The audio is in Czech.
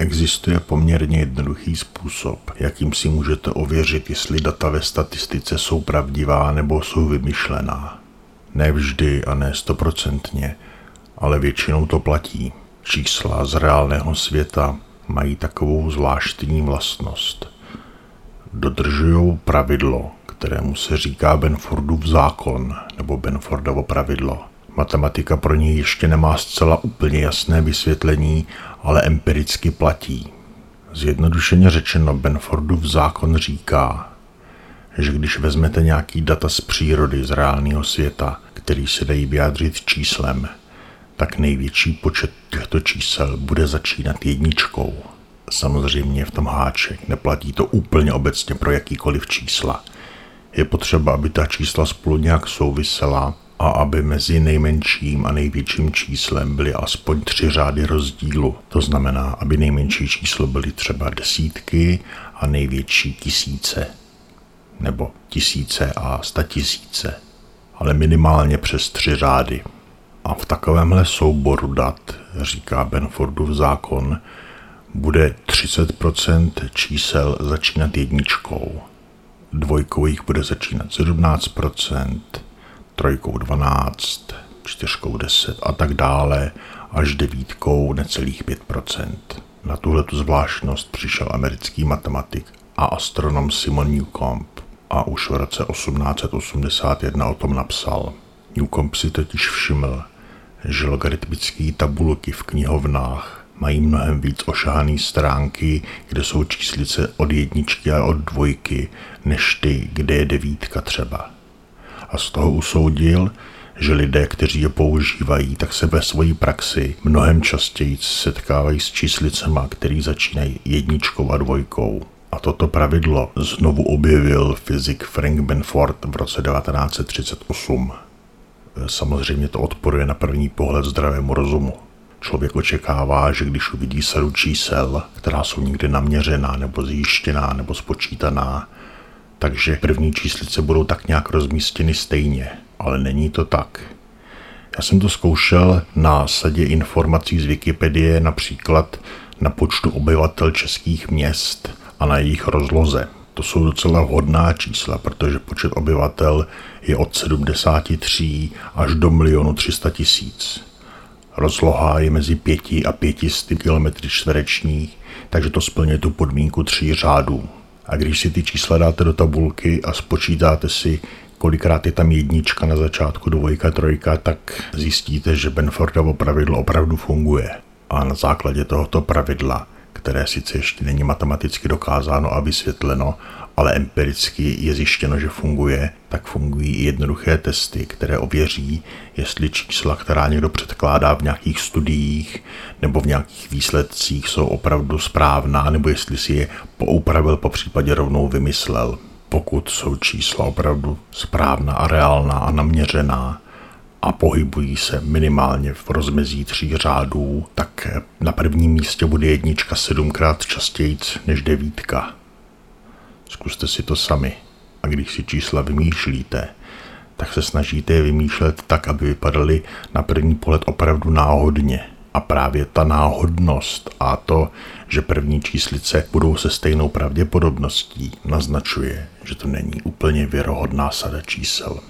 Existuje poměrně jednoduchý způsob, jakým si můžete ověřit, jestli data ve statistice jsou pravdivá nebo jsou vymyšlená. Ne vždy a ne stoprocentně, ale většinou to platí. Čísla z reálného světa mají takovou zvláštní vlastnost. Dodržují pravidlo, kterému se říká Benfordův zákon nebo Benfordovo pravidlo. Matematika pro něj ještě nemá zcela úplně jasné vysvětlení, ale empiricky platí. Zjednodušeně řečeno, Benfordův zákon říká, že když vezmete nějaký data z přírody, z reálného světa, který se dají vyjádřit číslem, tak největší počet těchto čísel bude začínat jedničkou. Samozřejmě v tom háček, neplatí to úplně obecně pro jakýkoliv čísla. Je potřeba, aby ta čísla spolu nějak souvisela a aby mezi nejmenším a největším číslem byly aspoň tři řády rozdílu. To znamená, aby nejmenší číslo byly třeba desítky a největší tisíce. Nebo tisíce a statisíce. Ale minimálně přes tři řády. A v takovémhle souboru dat, říká Benfordův zákon, bude 30% čísel začínat jedničkou, dvojkových bude začínat 17%, trojkou 12, čtyřkou 10 a tak dále, až devítkou necelých 5%. Na tuhle tu zvláštnost přišel americký matematik a astronom Simon Newcomb a už v roce 1881 o tom napsal. Newcomb si totiž všiml, že logaritmické tabulky v knihovnách mají mnohem víc ošahané stránky, kde jsou číslice od jedničky a od dvojky, než ty, kde je devítka třeba a z toho usoudil, že lidé, kteří je používají, tak se ve své praxi mnohem častěji setkávají s číslicema, který začínají jedničkou a dvojkou. A toto pravidlo znovu objevil fyzik Frank Benford v roce 1938. Samozřejmě to odporuje na první pohled zdravému rozumu. Člověk očekává, že když uvidí sadu čísel, která jsou někde naměřená nebo zjištěná nebo spočítaná, takže první číslice budou tak nějak rozmístěny stejně, ale není to tak. Já jsem to zkoušel na sadě informací z Wikipedie, například na počtu obyvatel českých měst a na jejich rozloze. To jsou docela vhodná čísla, protože počet obyvatel je od 73 až do milionu 300 tisíc. Rozloha je mezi 5 a 500 km čtverečních, takže to splňuje tu podmínku tří řádů. A když si ty čísla dáte do tabulky a spočítáte si, kolikrát je tam jednička na začátku, dvojka, trojka, tak zjistíte, že Benfordovo pravidlo opravdu funguje. A na základě tohoto pravidla, které sice ještě není matematicky dokázáno a vysvětleno, ale empiricky je zjištěno, že funguje, tak fungují i jednoduché testy, které ověří, jestli čísla, která někdo předkládá v nějakých studiích nebo v nějakých výsledcích, jsou opravdu správná, nebo jestli si je poupravil, po případě rovnou vymyslel. Pokud jsou čísla opravdu správná a reálná a naměřená, a pohybují se minimálně v rozmezí tří řádů, tak na prvním místě bude jednička sedmkrát častěji než devítka. Zkuste si to sami. A když si čísla vymýšlíte, tak se snažíte je vymýšlet tak, aby vypadaly na první pohled opravdu náhodně. A právě ta náhodnost a to, že první číslice budou se stejnou pravděpodobností, naznačuje, že to není úplně věrohodná sada čísel.